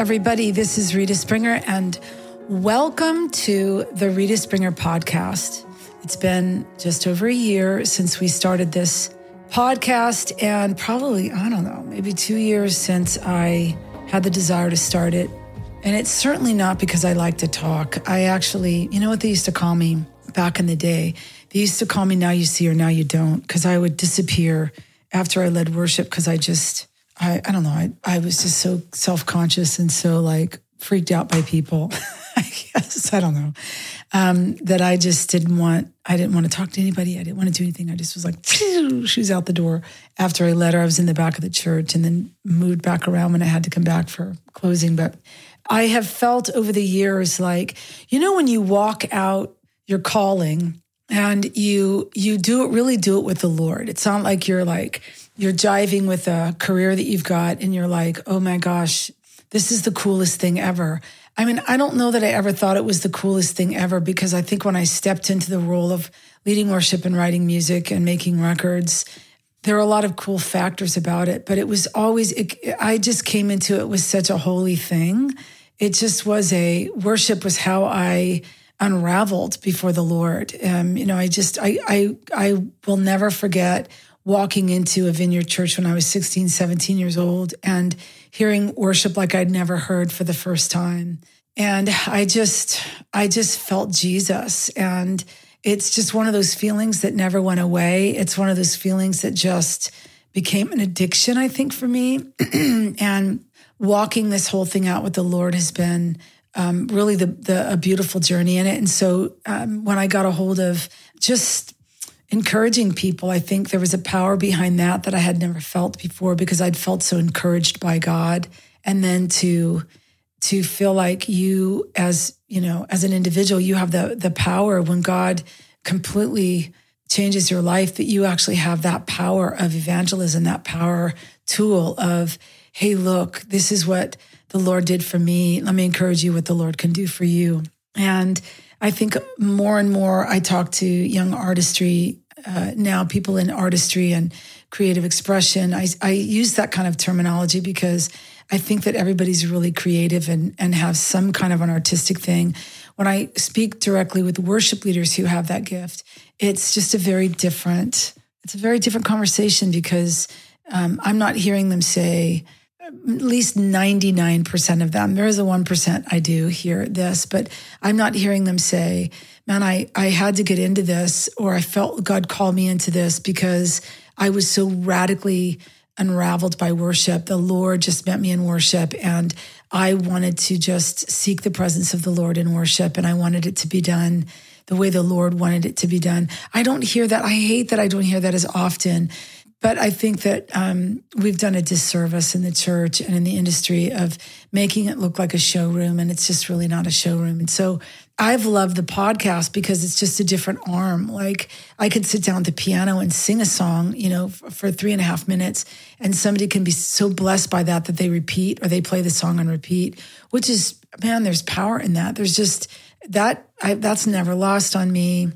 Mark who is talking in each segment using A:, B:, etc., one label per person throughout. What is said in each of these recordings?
A: Everybody, this is Rita Springer, and welcome to the Rita Springer podcast. It's been just over a year since we started this podcast, and probably, I don't know, maybe two years since I had the desire to start it. And it's certainly not because I like to talk. I actually, you know what they used to call me back in the day? They used to call me now you see or now you don't, because I would disappear after I led worship because I just, I, I don't know. I, I was just so self conscious and so like freaked out by people. I guess I don't know um, that I just didn't want. I didn't want to talk to anybody. I didn't want to do anything. I just was like, she was out the door. After I led her, I was in the back of the church and then moved back around when I had to come back for closing. But I have felt over the years like you know when you walk out your calling and you you do it really do it with the Lord. It's not like you're like you're jiving with a career that you've got and you're like, oh my gosh, this is the coolest thing ever. I mean, I don't know that I ever thought it was the coolest thing ever because I think when I stepped into the role of leading worship and writing music and making records, there are a lot of cool factors about it, but it was always, it, I just came into it with such a holy thing. It just was a worship was how I unraveled before the Lord. Um, you know, I just, I, I, I will never forget walking into a vineyard church when I was 16, 17 years old and hearing worship like I'd never heard for the first time. And I just, I just felt Jesus. And it's just one of those feelings that never went away. It's one of those feelings that just became an addiction, I think, for me. and walking this whole thing out with the Lord has been um, really the, the, a beautiful journey in it. And so um, when I got a hold of just encouraging people. I think there was a power behind that that I had never felt before because I'd felt so encouraged by God. And then to to feel like you as, you know, as an individual, you have the the power when God completely changes your life that you actually have that power of evangelism, that power tool of, hey, look, this is what the Lord did for me. Let me encourage you what the Lord can do for you. And I think more and more I talk to young artistry uh, now, people in artistry and creative expression. I, I use that kind of terminology because I think that everybody's really creative and, and have some kind of an artistic thing. When I speak directly with worship leaders who have that gift, it's just a very different, it's a very different conversation because um, I'm not hearing them say, at least 99% of them. There is a 1% I do hear this, but I'm not hearing them say, man, I, I had to get into this or I felt God called me into this because I was so radically unraveled by worship. The Lord just met me in worship and I wanted to just seek the presence of the Lord in worship and I wanted it to be done the way the Lord wanted it to be done. I don't hear that. I hate that I don't hear that as often but I think that um, we've done a disservice in the church and in the industry of making it look like a showroom, and it's just really not a showroom. And so I've loved the podcast because it's just a different arm. Like I could sit down at the piano and sing a song, you know, for, three and a half minutes, and somebody can be so blessed by that that they repeat or they play the song on repeat, which is, man, there's power in that. There's just that, I, that's never lost on me.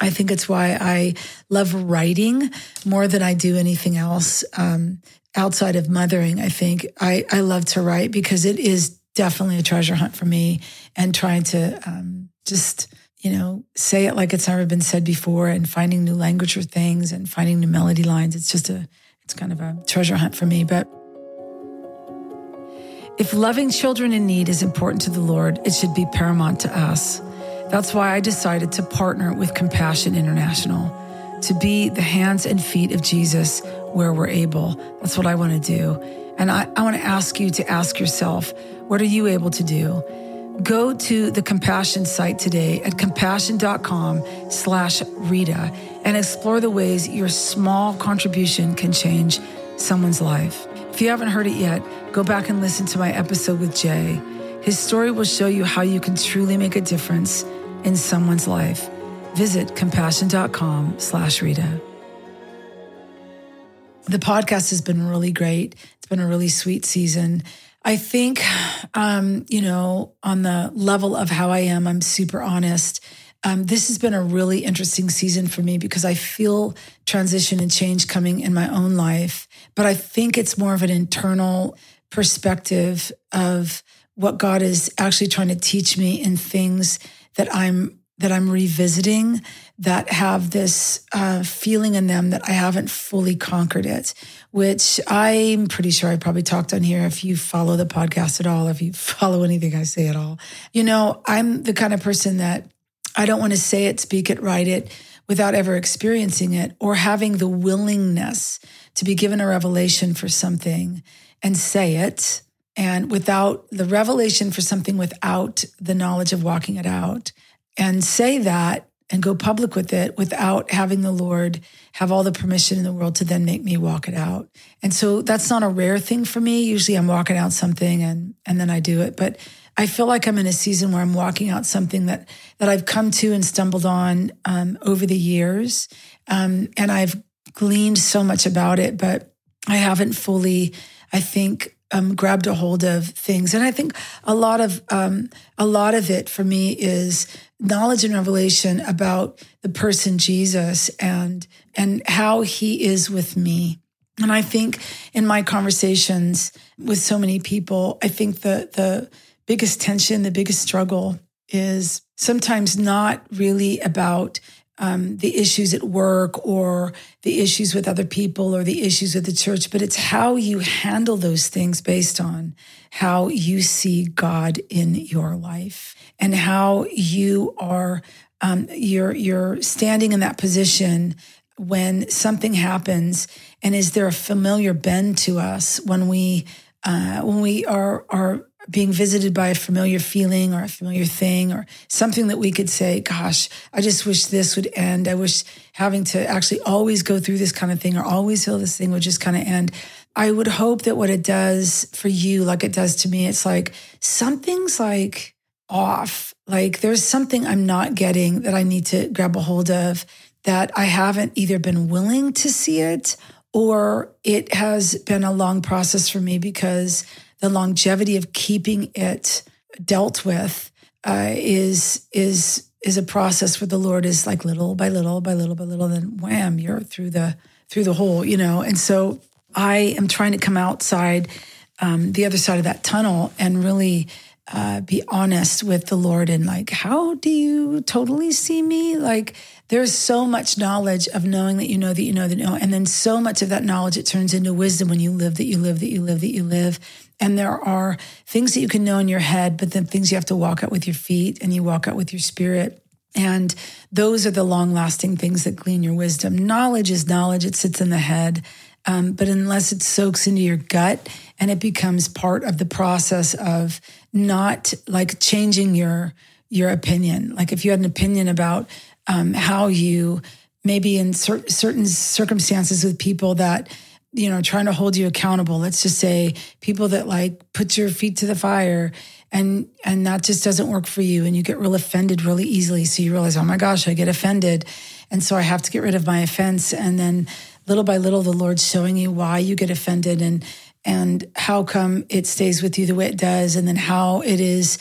A: I think it's why I love writing more than I do anything else um, outside of mothering. I think I, I love to write because it is definitely a treasure hunt for me and trying to um, just, you know, say it like it's never been said before and finding new language for things and finding new melody lines. It's just a, it's kind of a treasure hunt for me. But if loving children in need is important to the Lord, it should be paramount to us. That's why I decided to partner with Compassion International to be the hands and feet of Jesus where we're able. That's what I want to do. And I, I want to ask you to ask yourself, what are you able to do? Go to the Compassion site today at compassion.com slash Rita and explore the ways your small contribution can change someone's life. If you haven't heard it yet, go back and listen to my episode with Jay. His story will show you how you can truly make a difference in someone's life. Visit compassion.com slash Rita. The podcast has been really great. It's been a really sweet season. I think, um, you know, on the level of how I am, I'm super honest. Um, this has been a really interesting season for me because I feel transition and change coming in my own life, but I think it's more of an internal perspective of what God is actually trying to teach me in things that I'm that I'm revisiting that have this uh, feeling in them that I haven't fully conquered it, which I'm pretty sure I probably talked on here. If you follow the podcast at all, if you follow anything I say at all, you know, I'm the kind of person that I don't want to say it, speak it, write it without ever experiencing it or having the willingness to be given a revelation for something and say it. And without the revelation for something without the knowledge of walking it out and say that and go public with it without having the Lord have all the permission in the world to then make me walk it out. And so that's not a rare thing for me. Usually I'm walking out something and and then I do it, but I feel like I'm in a season where I'm walking out something that that I've come to and stumbled on um, over the years, um, and I've gleaned so much about it, but I haven't fully, I think, um, grabbed a hold of things. And I think a lot of um, a lot of it for me is knowledge and revelation about the person Jesus and and how he is with me. And I think in my conversations with so many people, I think the the biggest tension, the biggest struggle is sometimes not really about um, the issues at work or the issues with other people or the issues with the church, but it's how you handle those things based on how you see God in your life and how you are um, you're you're standing in that position when something happens, and is there a familiar bend to us when we uh, when we are are being visited by a familiar feeling or a familiar thing or something that we could say, gosh, I just wish this would end. I wish having to actually always go through this kind of thing or always feel this thing would just kind of end. I would hope that what it does for you, like it does to me, it's like something's like off. Like there's something I'm not getting that I need to grab a hold of that I haven't either been willing to see it or it has been a long process for me because the longevity of keeping it dealt with uh, is is is a process where the Lord is like little by little by little by little, then wham, you're through the through the hole, you know. And so I am trying to come outside um, the other side of that tunnel and really uh, be honest with the Lord and like, how do you totally see me? Like, there's so much knowledge of knowing that you know that you know that you know, and then so much of that knowledge it turns into wisdom when you live that you live that you live that you live. And there are things that you can know in your head, but then things you have to walk out with your feet and you walk out with your spirit. And those are the long lasting things that glean your wisdom. Knowledge is knowledge, it sits in the head. Um, but unless it soaks into your gut and it becomes part of the process of not like changing your your opinion, like if you had an opinion about um, how you maybe in cer- certain circumstances with people that you know, trying to hold you accountable. Let's just say people that like put your feet to the fire and and that just doesn't work for you and you get real offended really easily. So you realize, oh my gosh, I get offended. And so I have to get rid of my offense. And then little by little, the Lord's showing you why you get offended and and how come it stays with you the way it does, and then how it is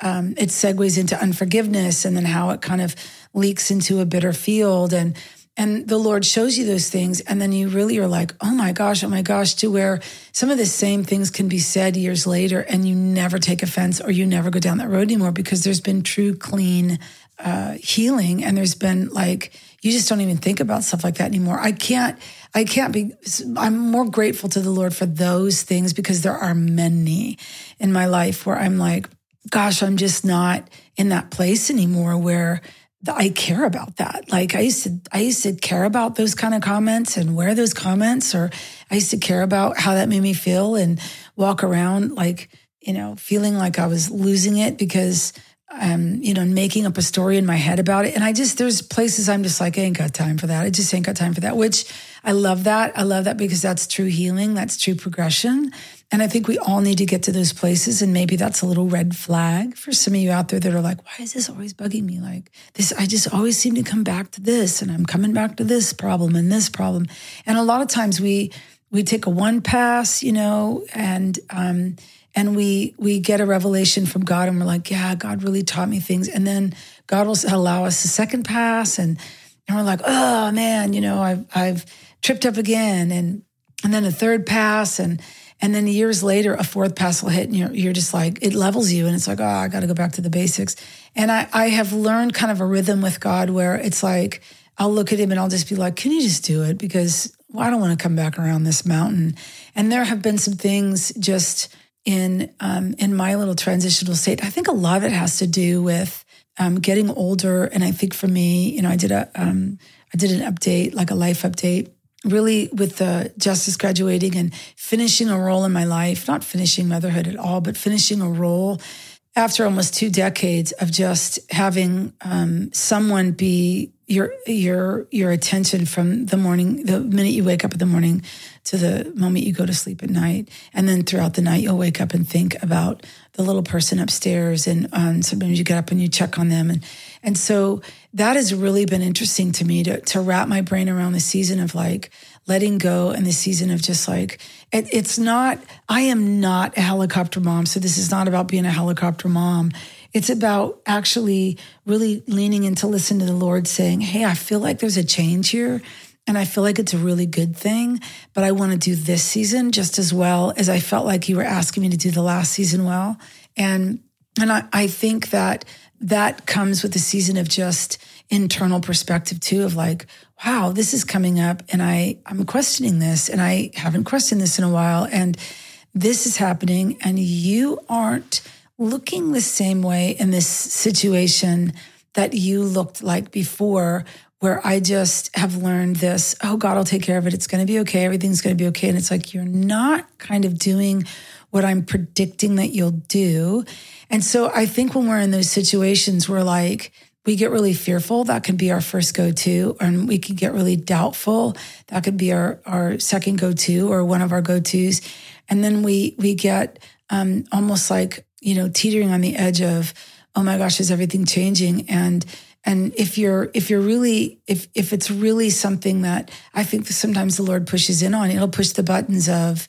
A: um, it segues into unforgiveness, and then how it kind of leaks into a bitter field and and the Lord shows you those things. And then you really are like, oh my gosh, oh my gosh, to where some of the same things can be said years later and you never take offense or you never go down that road anymore because there's been true, clean uh, healing. And there's been like, you just don't even think about stuff like that anymore. I can't, I can't be, I'm more grateful to the Lord for those things because there are many in my life where I'm like, gosh, I'm just not in that place anymore where I care about that. Like I used to, I used to care about those kind of comments and wear those comments, or I used to care about how that made me feel and walk around like, you know, feeling like I was losing it because I'm, you know, making up a story in my head about it. And I just, there's places I'm just like, I ain't got time for that. I just ain't got time for that, which I love that. I love that because that's true healing. That's true progression. And I think we all need to get to those places. And maybe that's a little red flag for some of you out there that are like, why is this always bugging me? Like this, I just always seem to come back to this and I'm coming back to this problem and this problem. And a lot of times we, we take a one pass, you know, and, um, and we we get a revelation from God and we're like, yeah, God really taught me things. And then God will allow us a second pass and and we're like, oh man, you know, I've I've tripped up again and and then a third pass and And then years later, a fourth pass will hit and you're, you're just like, it levels you. And it's like, oh, I got to go back to the basics. And I, I have learned kind of a rhythm with God where it's like, I'll look at him and I'll just be like, can you just do it? Because well, I don't want to come back around this mountain. And there have been some things just in um, in my little transitional state. I think a lot of it has to do with um, getting older. And I think for me, you know, I did a um, I did an update, like a life update, really with the justice graduating and finishing a role in my life, not finishing motherhood at all, but finishing a role after almost two decades of just having um, someone be your your your attention from the morning the minute you wake up in the morning to the moment you go to sleep at night. And then throughout the night you'll wake up and think about the little person upstairs and um, sometimes you get up and you check on them. And and so that has really been interesting to me to to wrap my brain around the season of like letting go and the season of just like it, it's not i am not a helicopter mom so this is not about being a helicopter mom it's about actually really leaning in to listen to the Lord saying, Hey, I feel like there's a change here. And I feel like it's a really good thing, but I want to do this season just as well as I felt like you were asking me to do the last season well. And and I, I think that that comes with the season of just internal perspective too, of like, wow, this is coming up and I, I'm questioning this and I haven't questioned this in a while. And this is happening and you aren't looking the same way in this situation that you looked like before, where I just have learned this oh, God will take care of it. It's going to be okay. Everything's going to be okay. And it's like, you're not kind of doing what I'm predicting that you'll do. And so I think when we're in those situations, we're like, we get really fearful. That could be our first go to. And we could get really doubtful. That could be our, our second go to or one of our go tos. And then we, we get um, almost like you know, teetering on the edge of, oh my gosh, is everything changing? And and if you're if you're really if if it's really something that I think sometimes the Lord pushes in on, it'll push the buttons of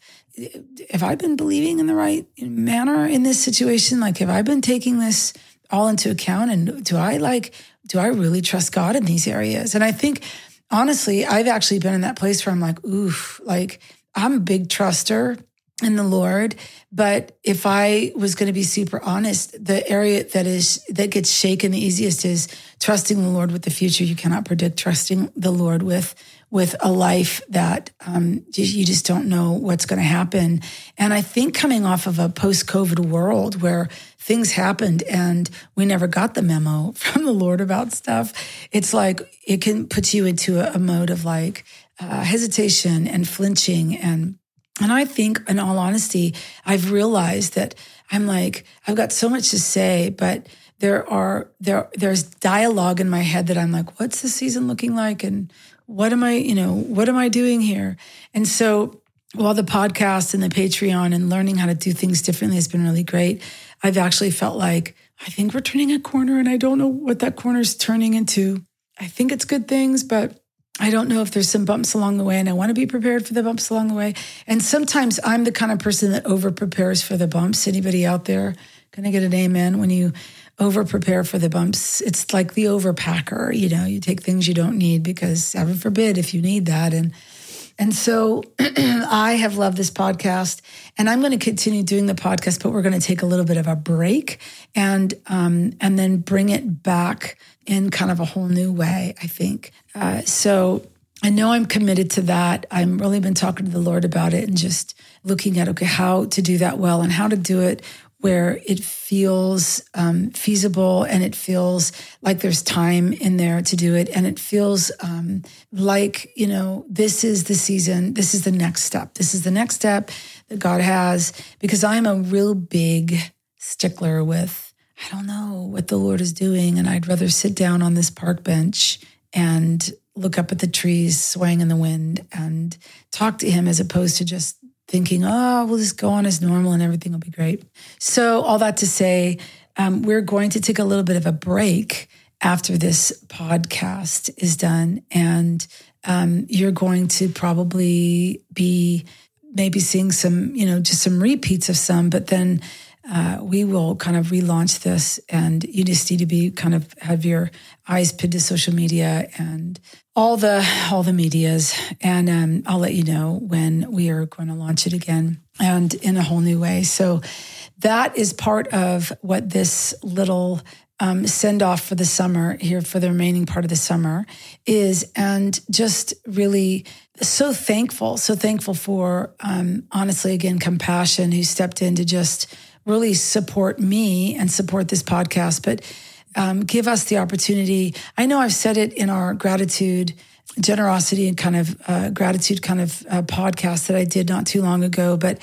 A: have I been believing in the right manner in this situation? Like have I been taking this all into account? And do I like do I really trust God in these areas? And I think honestly, I've actually been in that place where I'm like, oof, like I'm a big truster in the Lord. But if I was going to be super honest, the area that is that gets shaken the easiest is trusting the Lord with the future. You cannot predict trusting the Lord with with a life that um, you just don't know what's going to happen. And I think coming off of a post COVID world where things happened and we never got the memo from the Lord about stuff, it's like it can put you into a, a mode of like uh, hesitation and flinching and and I think, in all honesty, I've realized that I'm like, I've got so much to say, but there are there there's dialogue in my head that I'm like, what's the season looking like? And what am I, you know, what am I doing here? And so while the podcast and the Patreon and learning how to do things differently has been really great, I've actually felt like I think we're turning a corner and I don't know what that corner is turning into. I think it's good things, but I don't know if there's some bumps along the way, and I want to be prepared for the bumps along the way. And sometimes I'm the kind of person that over prepares for the bumps. Anybody out there going to get an amen when you over prepare for the bumps? It's like the overpacker. You know, you take things you don't need because heaven forbid if you need that. And and so I have loved this podcast, and I'm going to continue doing the podcast, but we're going to take a little bit of a break and um, and then bring it back in kind of a whole new way. I think uh, so. I know I'm committed to that. I've really been talking to the Lord about it and just looking at okay how to do that well and how to do it where it feels um, feasible and it feels like there's time in there to do it. And it feels um, like, you know, this is the season, this is the next step. This is the next step that God has because I'm a real big stickler with, I don't know what the Lord is doing. And I'd rather sit down on this park bench and look up at the trees swaying in the wind and talk to him as opposed to just thinking, oh, we'll just go on as normal and everything will be great. So, all that to say, um, we're going to take a little bit of a break after this podcast is done. And um, you're going to probably be maybe seeing some, you know, just some repeats of some, but then uh, we will kind of relaunch this and you just need to be kind of have your eyes pinned to social media and all the all the medias, and um, I'll let you know when we are going to launch it again and in a whole new way. So that is part of what this little um, send off for the summer here for the remaining part of the summer is, and just really so thankful, so thankful for um, honestly again compassion who stepped in to just really support me and support this podcast, but um, give us the opportunity. I know I've said it in our gratitude, generosity, and kind of uh, gratitude kind of uh, podcast that I did not too long ago, but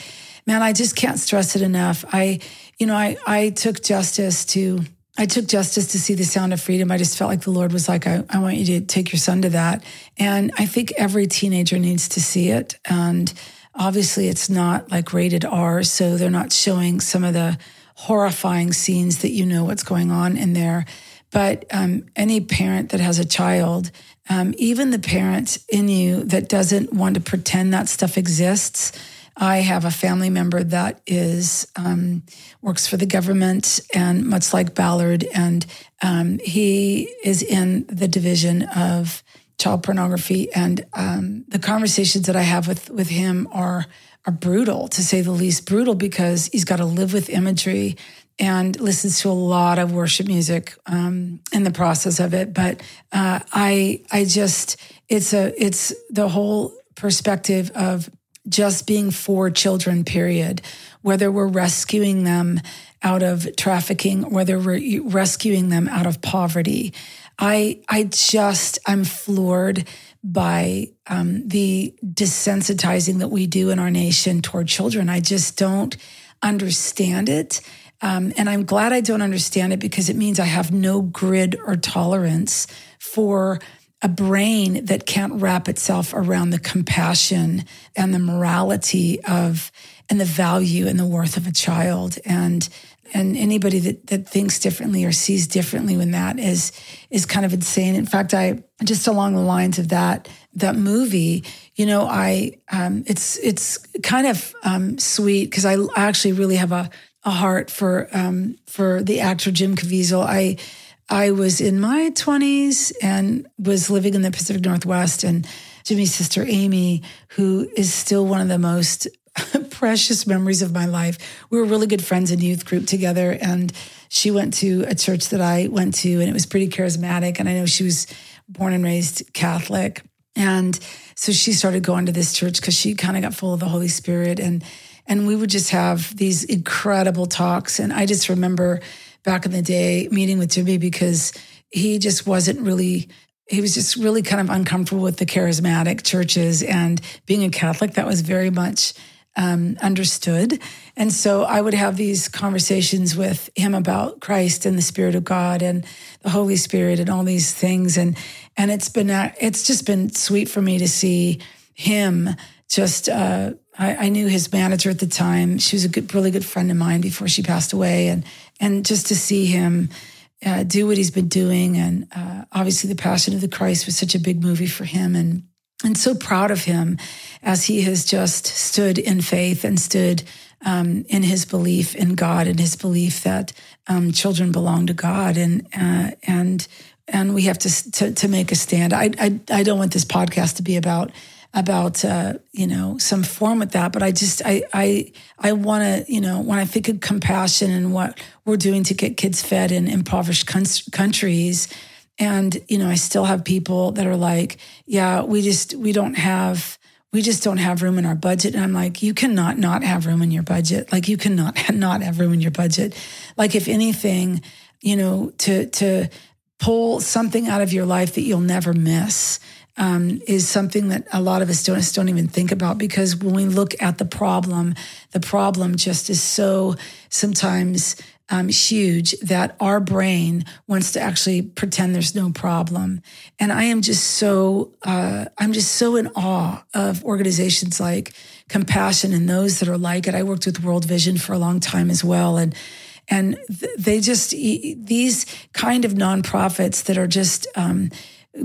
A: man, I just can't stress it enough. I, you know, I I took justice to. I took justice to see the sound of freedom. I just felt like the Lord was like, I, I want you to take your son to that. And I think every teenager needs to see it. And obviously, it's not like rated R, so they're not showing some of the horrifying scenes that you know what's going on in there. But um, any parent that has a child, um, even the parent in you that doesn't want to pretend that stuff exists, I have a family member that is um, works for the government, and much like Ballard, and um, he is in the division of child pornography. And um, the conversations that I have with with him are are brutal, to say the least, brutal because he's got to live with imagery and listens to a lot of worship music um, in the process of it. But uh, I, I just, it's a, it's the whole perspective of just being for children. Period. Whether we're rescuing them out of trafficking, whether we're rescuing them out of poverty, I, I just, I'm floored by um, the desensitizing that we do in our nation toward children. I just don't understand it. Um, and I'm glad I don't understand it because it means I have no grid or tolerance for a brain that can't wrap itself around the compassion and the morality of and the value and the worth of a child. And and anybody that, that thinks differently or sees differently when that is is kind of insane. In fact, I just along the lines of that that movie, you know, I um, it's it's kind of um, sweet because I, actually really have a, a heart for um, for the actor Jim Caviezel. I I was in my twenties and was living in the Pacific Northwest and. Jimmy's sister Amy, who is still one of the most precious memories of my life. We were really good friends in youth group together, and she went to a church that I went to, and it was pretty charismatic. And I know she was born and raised Catholic, and so she started going to this church because she kind of got full of the Holy Spirit, and and we would just have these incredible talks. And I just remember back in the day meeting with Jimmy because he just wasn't really he was just really kind of uncomfortable with the charismatic churches and being a Catholic. That was very much um, understood. And so I would have these conversations with him about Christ and the Spirit of God and the Holy Spirit and all these things. And and it's been uh, it's just been sweet for me to see him just. Uh, I, I, knew his manager at the time. She was a good, really good friend of mine before she passed away, and and just to see him. Uh, do what he's been doing, and uh, obviously, the Passion of the Christ was such a big movie for him, and and so proud of him as he has just stood in faith and stood um, in his belief in God and his belief that um, children belong to God and uh, and and we have to, to, to make a stand. I, I I don't want this podcast to be about about uh, you know some form with that, but I just I I I want to you know when I think of compassion and what we're doing to get kids fed in impoverished countries and, you know, I still have people that are like, yeah, we just, we don't have, we just don't have room in our budget. And I'm like, you cannot not have room in your budget. Like you cannot not have room in your budget. Like if anything, you know, to, to pull something out of your life that you'll never miss. Um, is something that a lot of us don't, don't even think about because when we look at the problem, the problem just is so sometimes um, huge that our brain wants to actually pretend there's no problem. And I am just so, uh, I'm just so in awe of organizations like Compassion and those that are like it. I worked with World Vision for a long time as well. And, and they just, these kind of nonprofits that are just, um,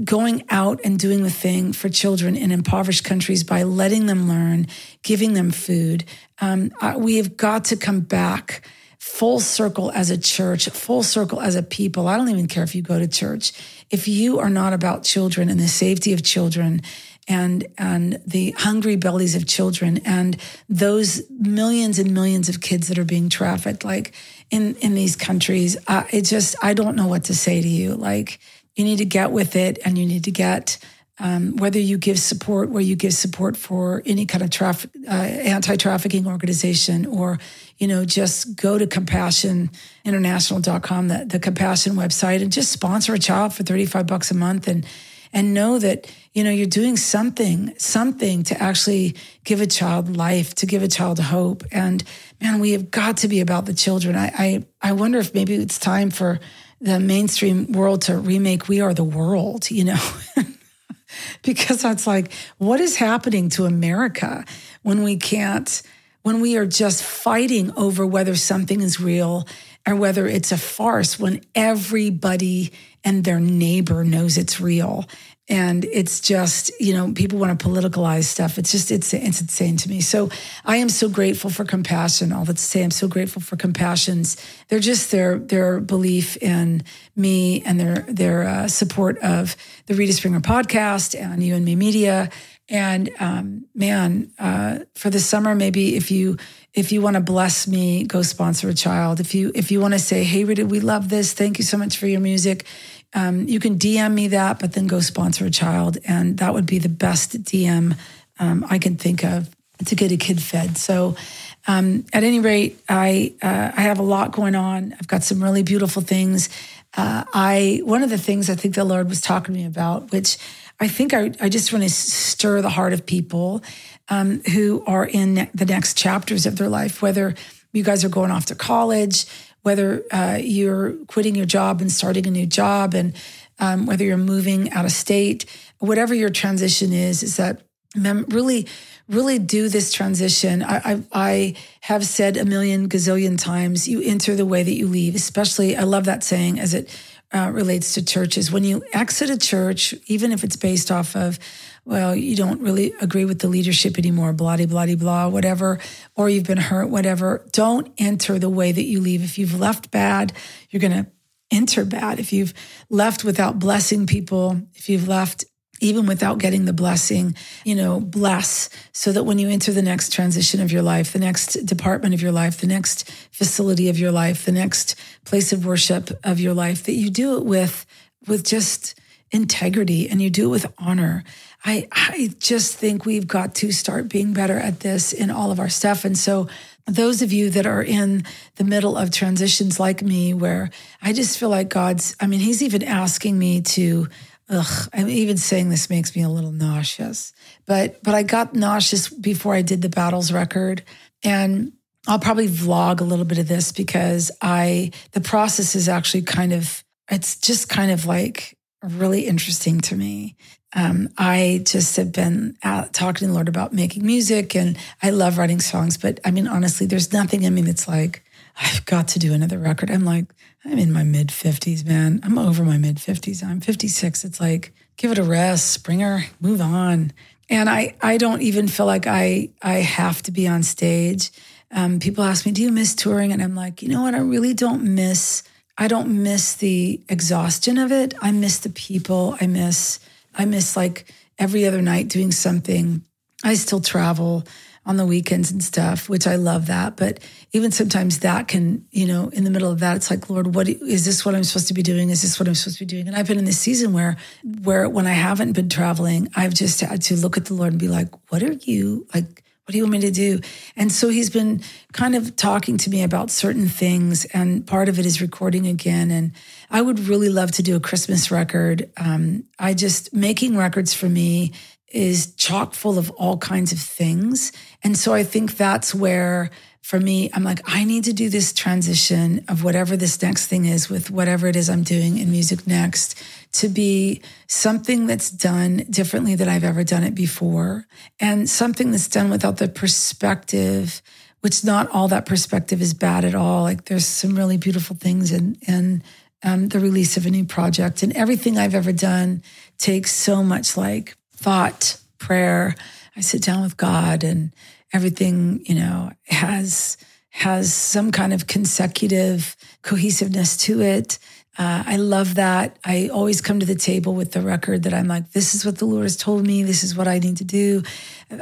A: going out and doing the thing for children in impoverished countries by letting them learn, giving them food. Um, we have got to come back full circle as a church, full circle as a people. I don't even care if you go to church. If you are not about children and the safety of children and and the hungry bellies of children and those millions and millions of kids that are being trafficked like in in these countries it just i don't know what to say to you like you need to get with it and you need to get um, whether you give support where you give support for any kind of traffic uh, anti-trafficking organization or you know just go to compassioninternational.com the, the compassion website and just sponsor a child for 35 bucks a month and and know that you know you're doing something something to actually give a child life to give a child hope. And man we have got to be about the children. I i, I wonder if maybe it's time for the mainstream world to remake we are the world you know because that's like what is happening to america when we can't when we are just fighting over whether something is real or whether it's a farce when everybody and their neighbor knows it's real and it's just you know people want to politicalize stuff. It's just it's it's insane to me. So i am so grateful for compassion all that to say. I'm so grateful for compassions. They're just their their belief in me and their their uh, support of the rita springer podcast and you and me media. And um, man uh, for the summer maybe if you if you want to bless me go sponsor a child. If you if you want to say hey rita we love this. Thank you so much for your music um, you can DM me that, but then go sponsor a child. And that would be the best DM um, I can think of to get a kid fed. So, um, at any rate, I uh, I have a lot going on. I've got some really beautiful things. Uh, I one of the things I think the Lord was talking to me about, which I think I, I just want to stir the heart of people um, who are in the next chapters of their life, whether you guys are going off to college, whether uh, you're quitting your job and starting a new job, and um, whether you're moving out of state, whatever your transition is, is that really, really do this transition. I, I, I have said a million gazillion times, you enter the way that you leave. Especially, I love that saying as it uh, relates to churches. When you exit a church, even if it's based off of well, you don't really agree with the leadership anymore, blah, blah, blah, blah, whatever, or you've been hurt, whatever. Don't enter the way that you leave. If you've left bad, you're going to enter bad. If you've left without blessing people, if you've left even without getting the blessing, you know, bless so that when you enter the next transition of your life, the next department of your life, the next facility of your life, the next place of worship of your life, that you do it with, with just integrity and you do it with honor. I, I just think we've got to start being better at this in all of our stuff. And so, those of you that are in the middle of transitions like me, where I just feel like God's, I mean, He's even asking me to, ugh, I'm even saying this makes me a little nauseous. But, but I got nauseous before I did the battles record. And I'll probably vlog a little bit of this because I, the process is actually kind of, it's just kind of like really interesting to me um, I just have been out talking to the Lord about making music and I love writing songs. But I mean, honestly, there's nothing in me that's like, I've got to do another record. I'm like, I'm in my mid 50s, man. I'm over my mid 50s. I'm 56. It's like, give it a rest, Springer, move on. And I, I don't even feel like I, I have to be on stage. Um, people ask me, do you miss touring? And I'm like, you know what? I really don't miss, I don't miss the exhaustion of it. I miss the people. I miss, I miss like every other night doing something. I still travel on the weekends and stuff, which I love that. But even sometimes that can, you know, in the middle of that, it's like, Lord, what is this what I'm supposed to be doing? Is this what I'm supposed to be doing? And I've been in this season where, where when I haven't been traveling, I've just had to look at the Lord and be like, what are you like? What do you want me to do? And so he's been kind of talking to me about certain things, and part of it is recording again. And I would really love to do a Christmas record. Um, I just, making records for me is chock full of all kinds of things. And so I think that's where for me, I'm like, I need to do this transition of whatever this next thing is with whatever it is I'm doing in music next to be something that's done differently than I've ever done it before and something that's done without the perspective, which not all that perspective is bad at all. Like there's some really beautiful things in, in um, the release of a new project and everything I've ever done takes so much like thought, prayer. I sit down with God and everything, you know, has has some kind of consecutive cohesiveness to it. Uh, I love that. I always come to the table with the record that I'm like, this is what the Lord has told me. This is what I need to do.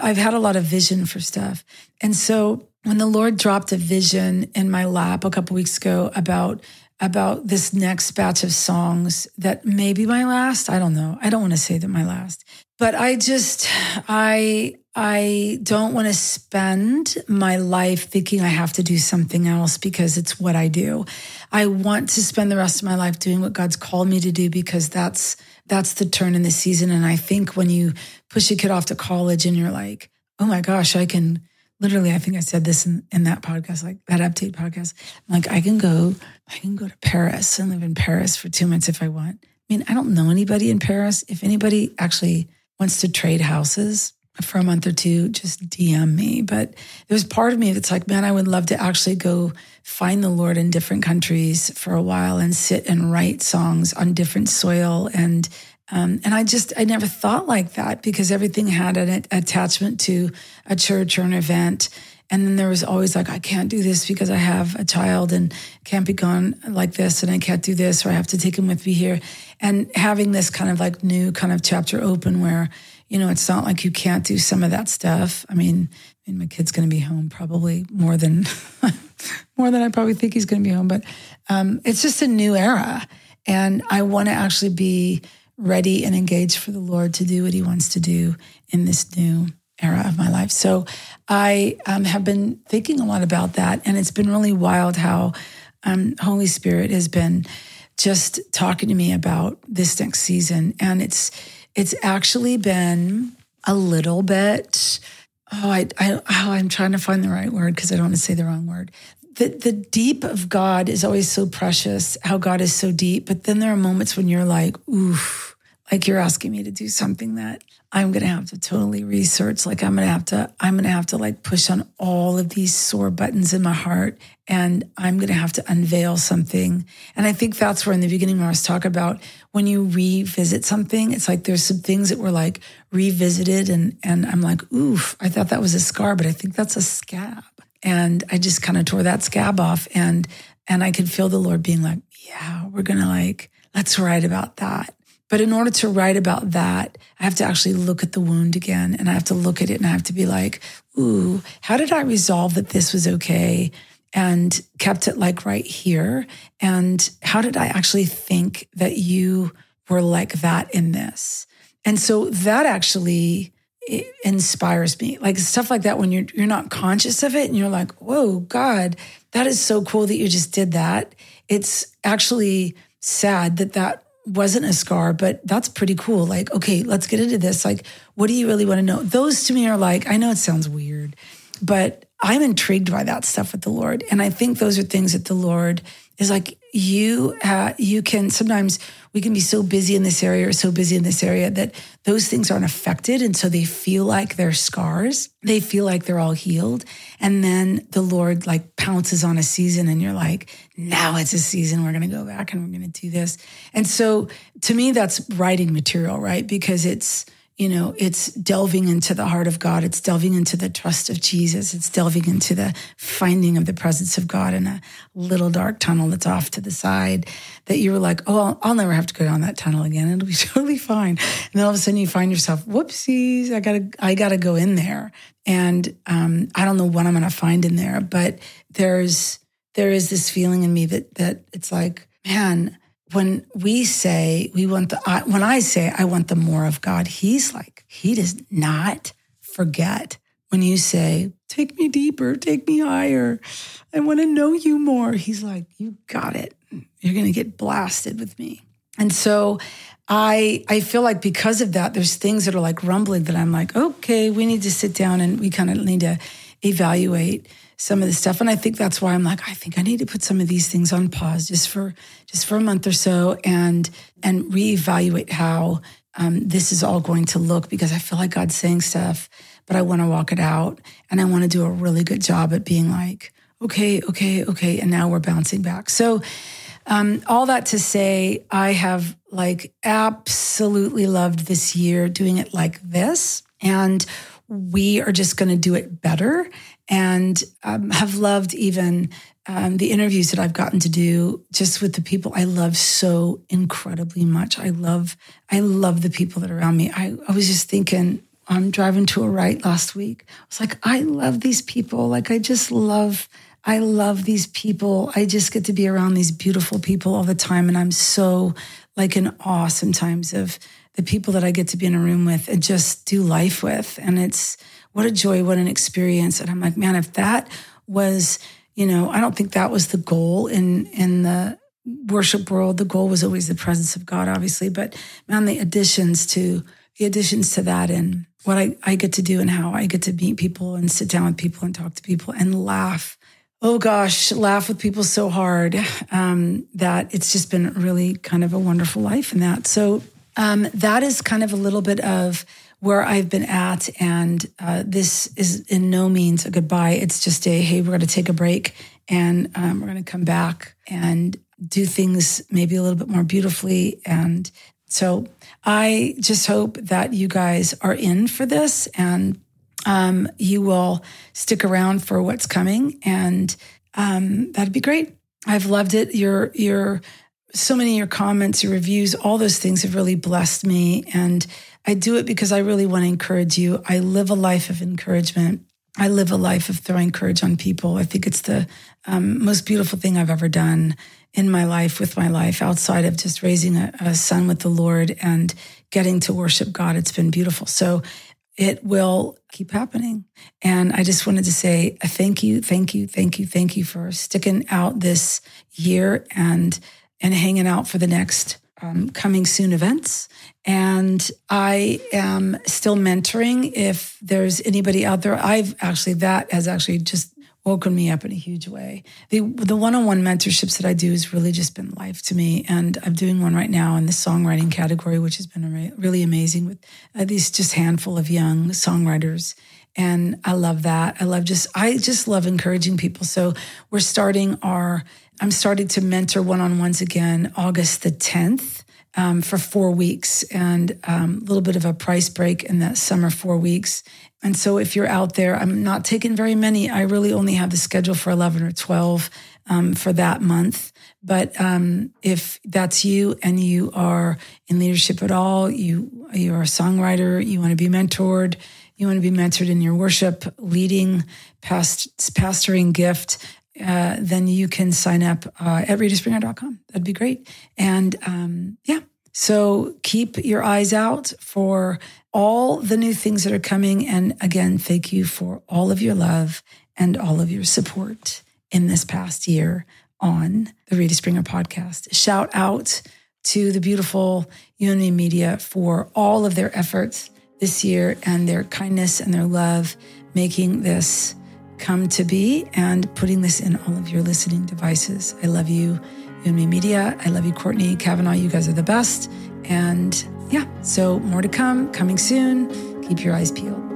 A: I've had a lot of vision for stuff. And so when the Lord dropped a vision in my lap a couple weeks ago about about this next batch of songs that may be my last, I don't know. I don't want to say that my last. But I just I I don't want to spend my life thinking I have to do something else because it's what I do. I want to spend the rest of my life doing what God's called me to do because that's that's the turn in the season and I think when you push a kid off to college and you're like, "Oh my gosh, I can literally, I think I said this in, in that podcast, like that update podcast. I'm like, I can go, I can go to Paris and live in Paris for two months if I want. I mean, I don't know anybody in Paris. If anybody actually wants to trade houses for a month or two, just DM me. But there's part of me that's like, man, I would love to actually go find the Lord in different countries for a while and sit and write songs on different soil and um, and I just, I never thought like that because everything had an attachment to a church or an event. And then there was always like, I can't do this because I have a child and can't be gone like this and I can't do this or I have to take him with me here. And having this kind of like new kind of chapter open where, you know, it's not like you can't do some of that stuff. I mean, I mean my kid's going to be home probably more than, more than I probably think he's going to be home, but um, it's just a new era. And I want to actually be, ready and engaged for the Lord to do what He wants to do in this new era of my life. So I um, have been thinking a lot about that, and it's been really wild how um, Holy Spirit has been just talking to me about this next season, and it's it's actually been a little bit. Oh, I, I oh, I'm trying to find the right word because I don't want to say the wrong word the, the deep of God is always so precious, how God is so deep. But then there are moments when you're like, oof, like you're asking me to do something that I'm going to have to totally research. Like I'm going to have to, I'm going to have to like push on all of these sore buttons in my heart and I'm going to have to unveil something. And I think that's where in the beginning, I was talking about when you revisit something, it's like there's some things that were like revisited and, and I'm like, oof, I thought that was a scar, but I think that's a scab. And I just kind of tore that scab off and, and I could feel the Lord being like, yeah, we're going to like, let's write about that but in order to write about that, I have to actually look at the wound again and I have to look at it and I have to be like, ooh, how did I resolve that this was okay and kept it like right here? And how did I actually think that you were like that in this? And so that actually inspires me. Like stuff like that when you're you're not conscious of it and you're like, "Whoa, God, that is so cool that you just did that." It's actually sad that that wasn't a scar, but that's pretty cool. Like, okay, let's get into this. Like, what do you really want to know? Those to me are like, I know it sounds weird, but I'm intrigued by that stuff with the Lord. And I think those are things that the Lord is like, you, uh, you can sometimes we can be so busy in this area or so busy in this area that those things aren't affected. And so they feel like they're scars. They feel like they're all healed. And then the Lord like pounces on a season and you're like, now it's a season. We're going to go back and we're going to do this. And so to me, that's writing material, right? Because it's, you know, it's delving into the heart of God. It's delving into the trust of Jesus. It's delving into the finding of the presence of God in a little dark tunnel that's off to the side that you were like, oh, I'll, I'll never have to go down that tunnel again. It'll be totally fine. And then all of a sudden you find yourself, whoopsies, I gotta, I gotta go in there. And um, I don't know what I'm gonna find in there, but there's, there is this feeling in me that, that it's like, man, when we say we want the, when I say I want the more of God, he's like, he does not forget. When you say, take me deeper, take me higher, I want to know you more, he's like, you got it. You're going to get blasted with me. And so I I feel like because of that, there's things that are like rumbling that I'm like, okay, we need to sit down and we kind of need to evaluate some of the stuff. And i think that's why i'm like i think i need to put some of these things on pause just for just for a month or so and and reevaluate how um, this is all going to look because i feel like god's saying stuff but i want to walk it out and i want to do a really good job at being like okay okay okay and now we're bouncing back. So um, all that to say i have like absolutely loved this year doing it like this. And we are just going to do it better and um, have loved even um, the interviews that I've gotten to do just with the people I love so incredibly much. I love, I love the people that are around me. I, I was just thinking, I'm driving to a write last week. I was like, I love these people. Like, I just love, I love these people. I just get to be around these beautiful people all the time. And I'm so like in awe sometimes of the people that I get to be in a room with and just do life with. And it's what a joy, what an experience. And I'm like, man, if that was, you know, I don't think that was the goal in in the worship world. The goal was always the presence of God, obviously, but man, the additions to the additions to that and what I, I get to do and how I get to meet people and sit down with people and talk to people and laugh. Oh gosh, laugh with people so hard um, that it's just been really kind of a wonderful life in that. So um, that is kind of a little bit of where I've been at. And uh, this is in no means a goodbye. It's just a, hey, we're going to take a break and um, we're going to come back and do things maybe a little bit more beautifully. And so I just hope that you guys are in for this and um, you will stick around for what's coming. And um, that'd be great. I've loved it. Your, your, so many of your comments, your reviews, all those things have really blessed me. And I do it because I really want to encourage you. I live a life of encouragement. I live a life of throwing courage on people. I think it's the um, most beautiful thing I've ever done in my life, with my life, outside of just raising a, a son with the Lord and getting to worship God. It's been beautiful. So it will keep happening. And I just wanted to say thank you, thank you, thank you, thank you for sticking out this year and and hanging out for the next um, coming soon events. And I am still mentoring. If there's anybody out there, I've actually, that has actually just woken me up in a huge way. The the one-on-one mentorships that I do has really just been life to me, and I'm doing one right now in the songwriting category, which has been really amazing with uh, these just handful of young songwriters. And I love that. I love just I just love encouraging people. So we're starting our I'm starting to mentor one on ones again August the 10th. Um, for four weeks and um, a little bit of a price break in that summer four weeks. And so if you're out there, I'm not taking very many. I really only have the schedule for 11 or 12 um, for that month. But um, if that's you and you are in leadership at all, you you're a songwriter, you want to be mentored, you want to be mentored in your worship, leading, past, pastoring gift, uh, then you can sign up uh, at ritaspringer.com. That'd be great. And um, yeah, so keep your eyes out for all the new things that are coming. And again, thank you for all of your love and all of your support in this past year on the Rita Springer podcast. Shout out to the beautiful UNME Media for all of their efforts this year and their kindness and their love making this come to be and putting this in all of your listening devices. I love you, UNME Media. I love you, Courtney Kavanaugh. You guys are the best. And yeah, so more to come, coming soon. Keep your eyes peeled.